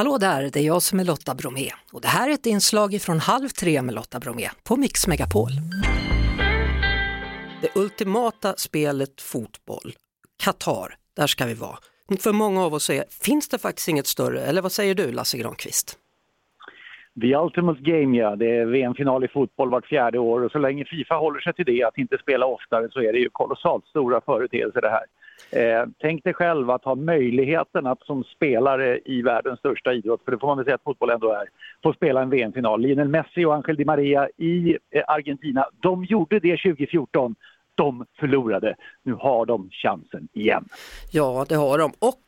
Hallå där, det är jag som är Lotta Bromé och det här är ett inslag från Halv tre med Lotta Bromé på Mix Megapol. Det ultimata spelet fotboll, Qatar, där ska vi vara. För många av oss är, finns det faktiskt inget större, eller vad säger du Lasse Granqvist? The Ultimate Game, ja. Det är VM-final i fotboll vart fjärde år och så länge Fifa håller sig till det, att inte spela oftare, så är det ju kolossalt stora företeelser det här. Eh, tänk dig själv att ha möjligheten att som spelare i världens största idrott, för det får man väl säga att fotboll ändå är, få spela en VM-final. Lionel Messi och Angel Di Maria i eh, Argentina, de gjorde det 2014 de förlorade. Nu har de chansen igen. Ja, det har de. Och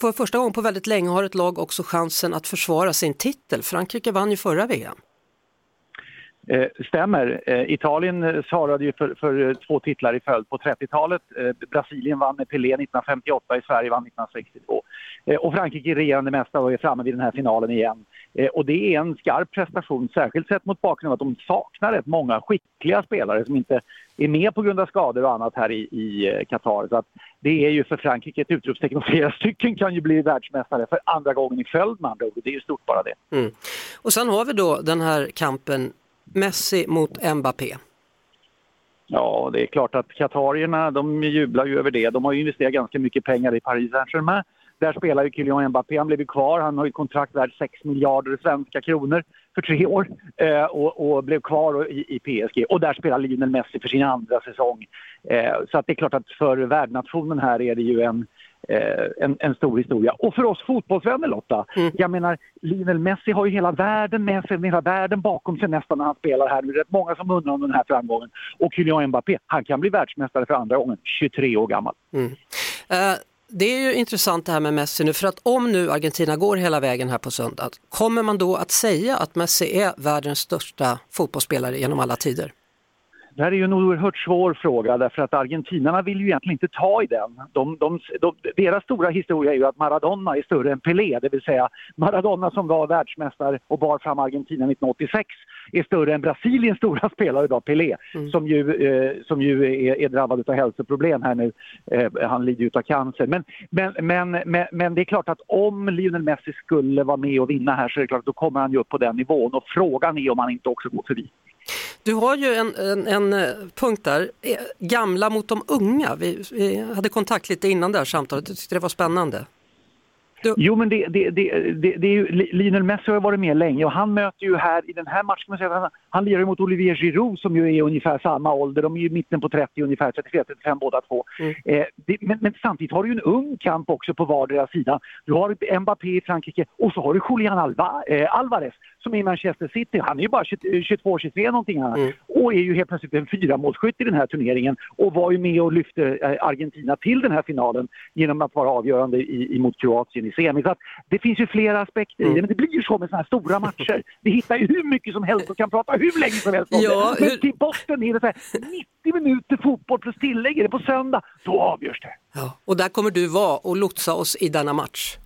för första gången på väldigt länge har ett lag också chansen att försvara sin titel. Frankrike vann ju förra VM. Eh, stämmer. Eh, Italien eh, svarade ju för, för, eh, två titlar i följd på 30-talet. Eh, Brasilien vann med Pelé 1958, i Sverige vann 1962. Eh, och Frankrike regerande mästare och är framme vid den här finalen igen. Eh, och det är en skarp prestation, särskilt sett mot bakgrund av att de saknar rätt många skickliga spelare som inte är med på grund av skador och annat här i, eh, Qatar. Så att det är ju för Frankrike ett utropstecken och flera stycken kan ju bli världsmästare för andra gången i följd med andra ord. Det är ju stort bara det. Mm. Och sen har vi då den här kampen Messi mot Mbappé. Ja, det är klart att katarierna de jublar ju över det. De har ju investerat ganska mycket pengar i Paris Saint-Germain där spelar ju Kylian Mbappé, han blev ju kvar, han har ju kontrakt värd 6 miljarder svenska kronor för tre år eh, och, och, blev kvar i, i, PSG. Och där spelar Lionel Messi för sin andra säsong. Eh, så att det är klart att för värdnationen här är det ju en, en, en, stor historia. Och för oss fotbollsvänner Lotta, mm. jag menar Lionel Messi har ju hela världen med sig, hela världen bakom sig nästan när han spelar här. Nu är det rätt många som undrar om den här framgången. Och Kylian Mbappé, han kan bli världsmästare för andra gången, 23 år gammal. Mm. Uh det är ju intressant det här med Messi nu, för att om nu Argentina går hela vägen här på söndag, kommer man då att säga att Messi är världens största fotbollsspelare genom alla tider? Det här är ju en oerhört svår fråga därför att argentinarna vill ju egentligen inte ta i den. De, de, de, deras stora historia är ju att Maradona är större än Pelé, det vill säga Maradona som var världsmästare och bar fram Argentina 1986 är större än Brasiliens stora spelare idag, Pelé, mm. som ju, eh, som ju är, är drabbad av hälsoproblem här nu. Eh, han lider ju av cancer. Men, men, men, men, men, det är klart att om Lionel Messi skulle vara med och vinna här så är det klart att då kommer han ju upp på den nivån och frågan är om han inte också går förbi. Du har ju en, en, en, eh, punkt där, eh, gamla mot de unga. Vi, vi hade kontakt lite innan det här samtalet, jag tyckte det var spännande. Du... Jo, men det, det, det, det, är ju, Lionel Messi har varit med länge och han möter ju här i den här matchen, han, han lirar mot Olivier Giroud som ju är ungefär samma ålder, de är ju mitten på 30, ungefär 34-35 båda två. Mm. Eh, men, men, samtidigt har du ju en ung kamp också på vardera sida. Du har Mbappé i Frankrike och så har du Julian Alva, eh, Alvarez som i Manchester City. Han är ju bara 22-23 någonting här mm. och är ju helt plötsligt en fyramålsskytt i den här turneringen och var ju med och lyfte eh, Argentina till den här finalen genom att vara avgörande i, mot Kroatien i semi. Så det finns ju flera aspekter mm. i det, men det blir ju så med sådana här stora matcher. Vi hittar ju hur mycket som helst och kan prata hur länge som helst om ja, det. Men hur... till botten är det så här, 90 minuter fotboll plus tillägg, är det på söndag, då avgörs det. Ja, och där kommer du vara och lotsa oss i denna match.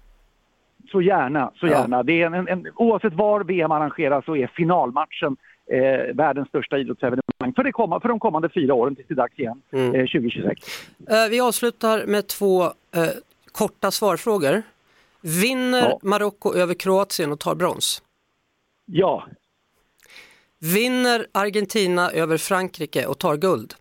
Så gärna, så gärna. Ja. Det är en, en, oavsett var VM arrangeras så är finalmatchen eh, världens största idrottsevenemang för, det komma, för de kommande fyra åren tills det är dags igen, mm. eh, 2026. Eh, vi avslutar med två eh, korta svarfrågor. Vinner ja. Marocko över Kroatien och tar brons? Ja. Vinner Argentina över Frankrike och tar guld?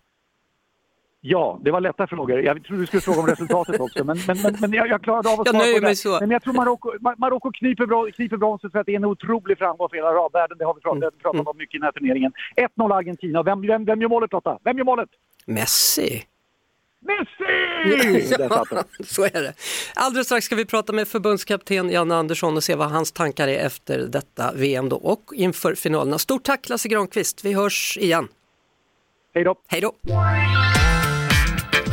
Ja, det var lätta frågor. Jag trodde du skulle fråga om resultatet också, men, men, men, men jag, jag, klarade av att svara jag på det. Så. Men jag tror Marocko, Marocko kniper, kniper bronset för att det är en otrolig framgång för hela arabvärlden. Det har vi pratat, mm. pratat om mycket i den här turneringen. 1-0 Argentina. Vem, vem, vem gör målet Lotta? Vem gör målet? Messi. Messi! ja, så är det. Alldeles strax ska vi prata med förbundskapten Janne Andersson och se vad hans tankar är efter detta VM då och inför finalerna. Stort tack Lasse Granqvist. Vi hörs igen. Hej då. Hej då.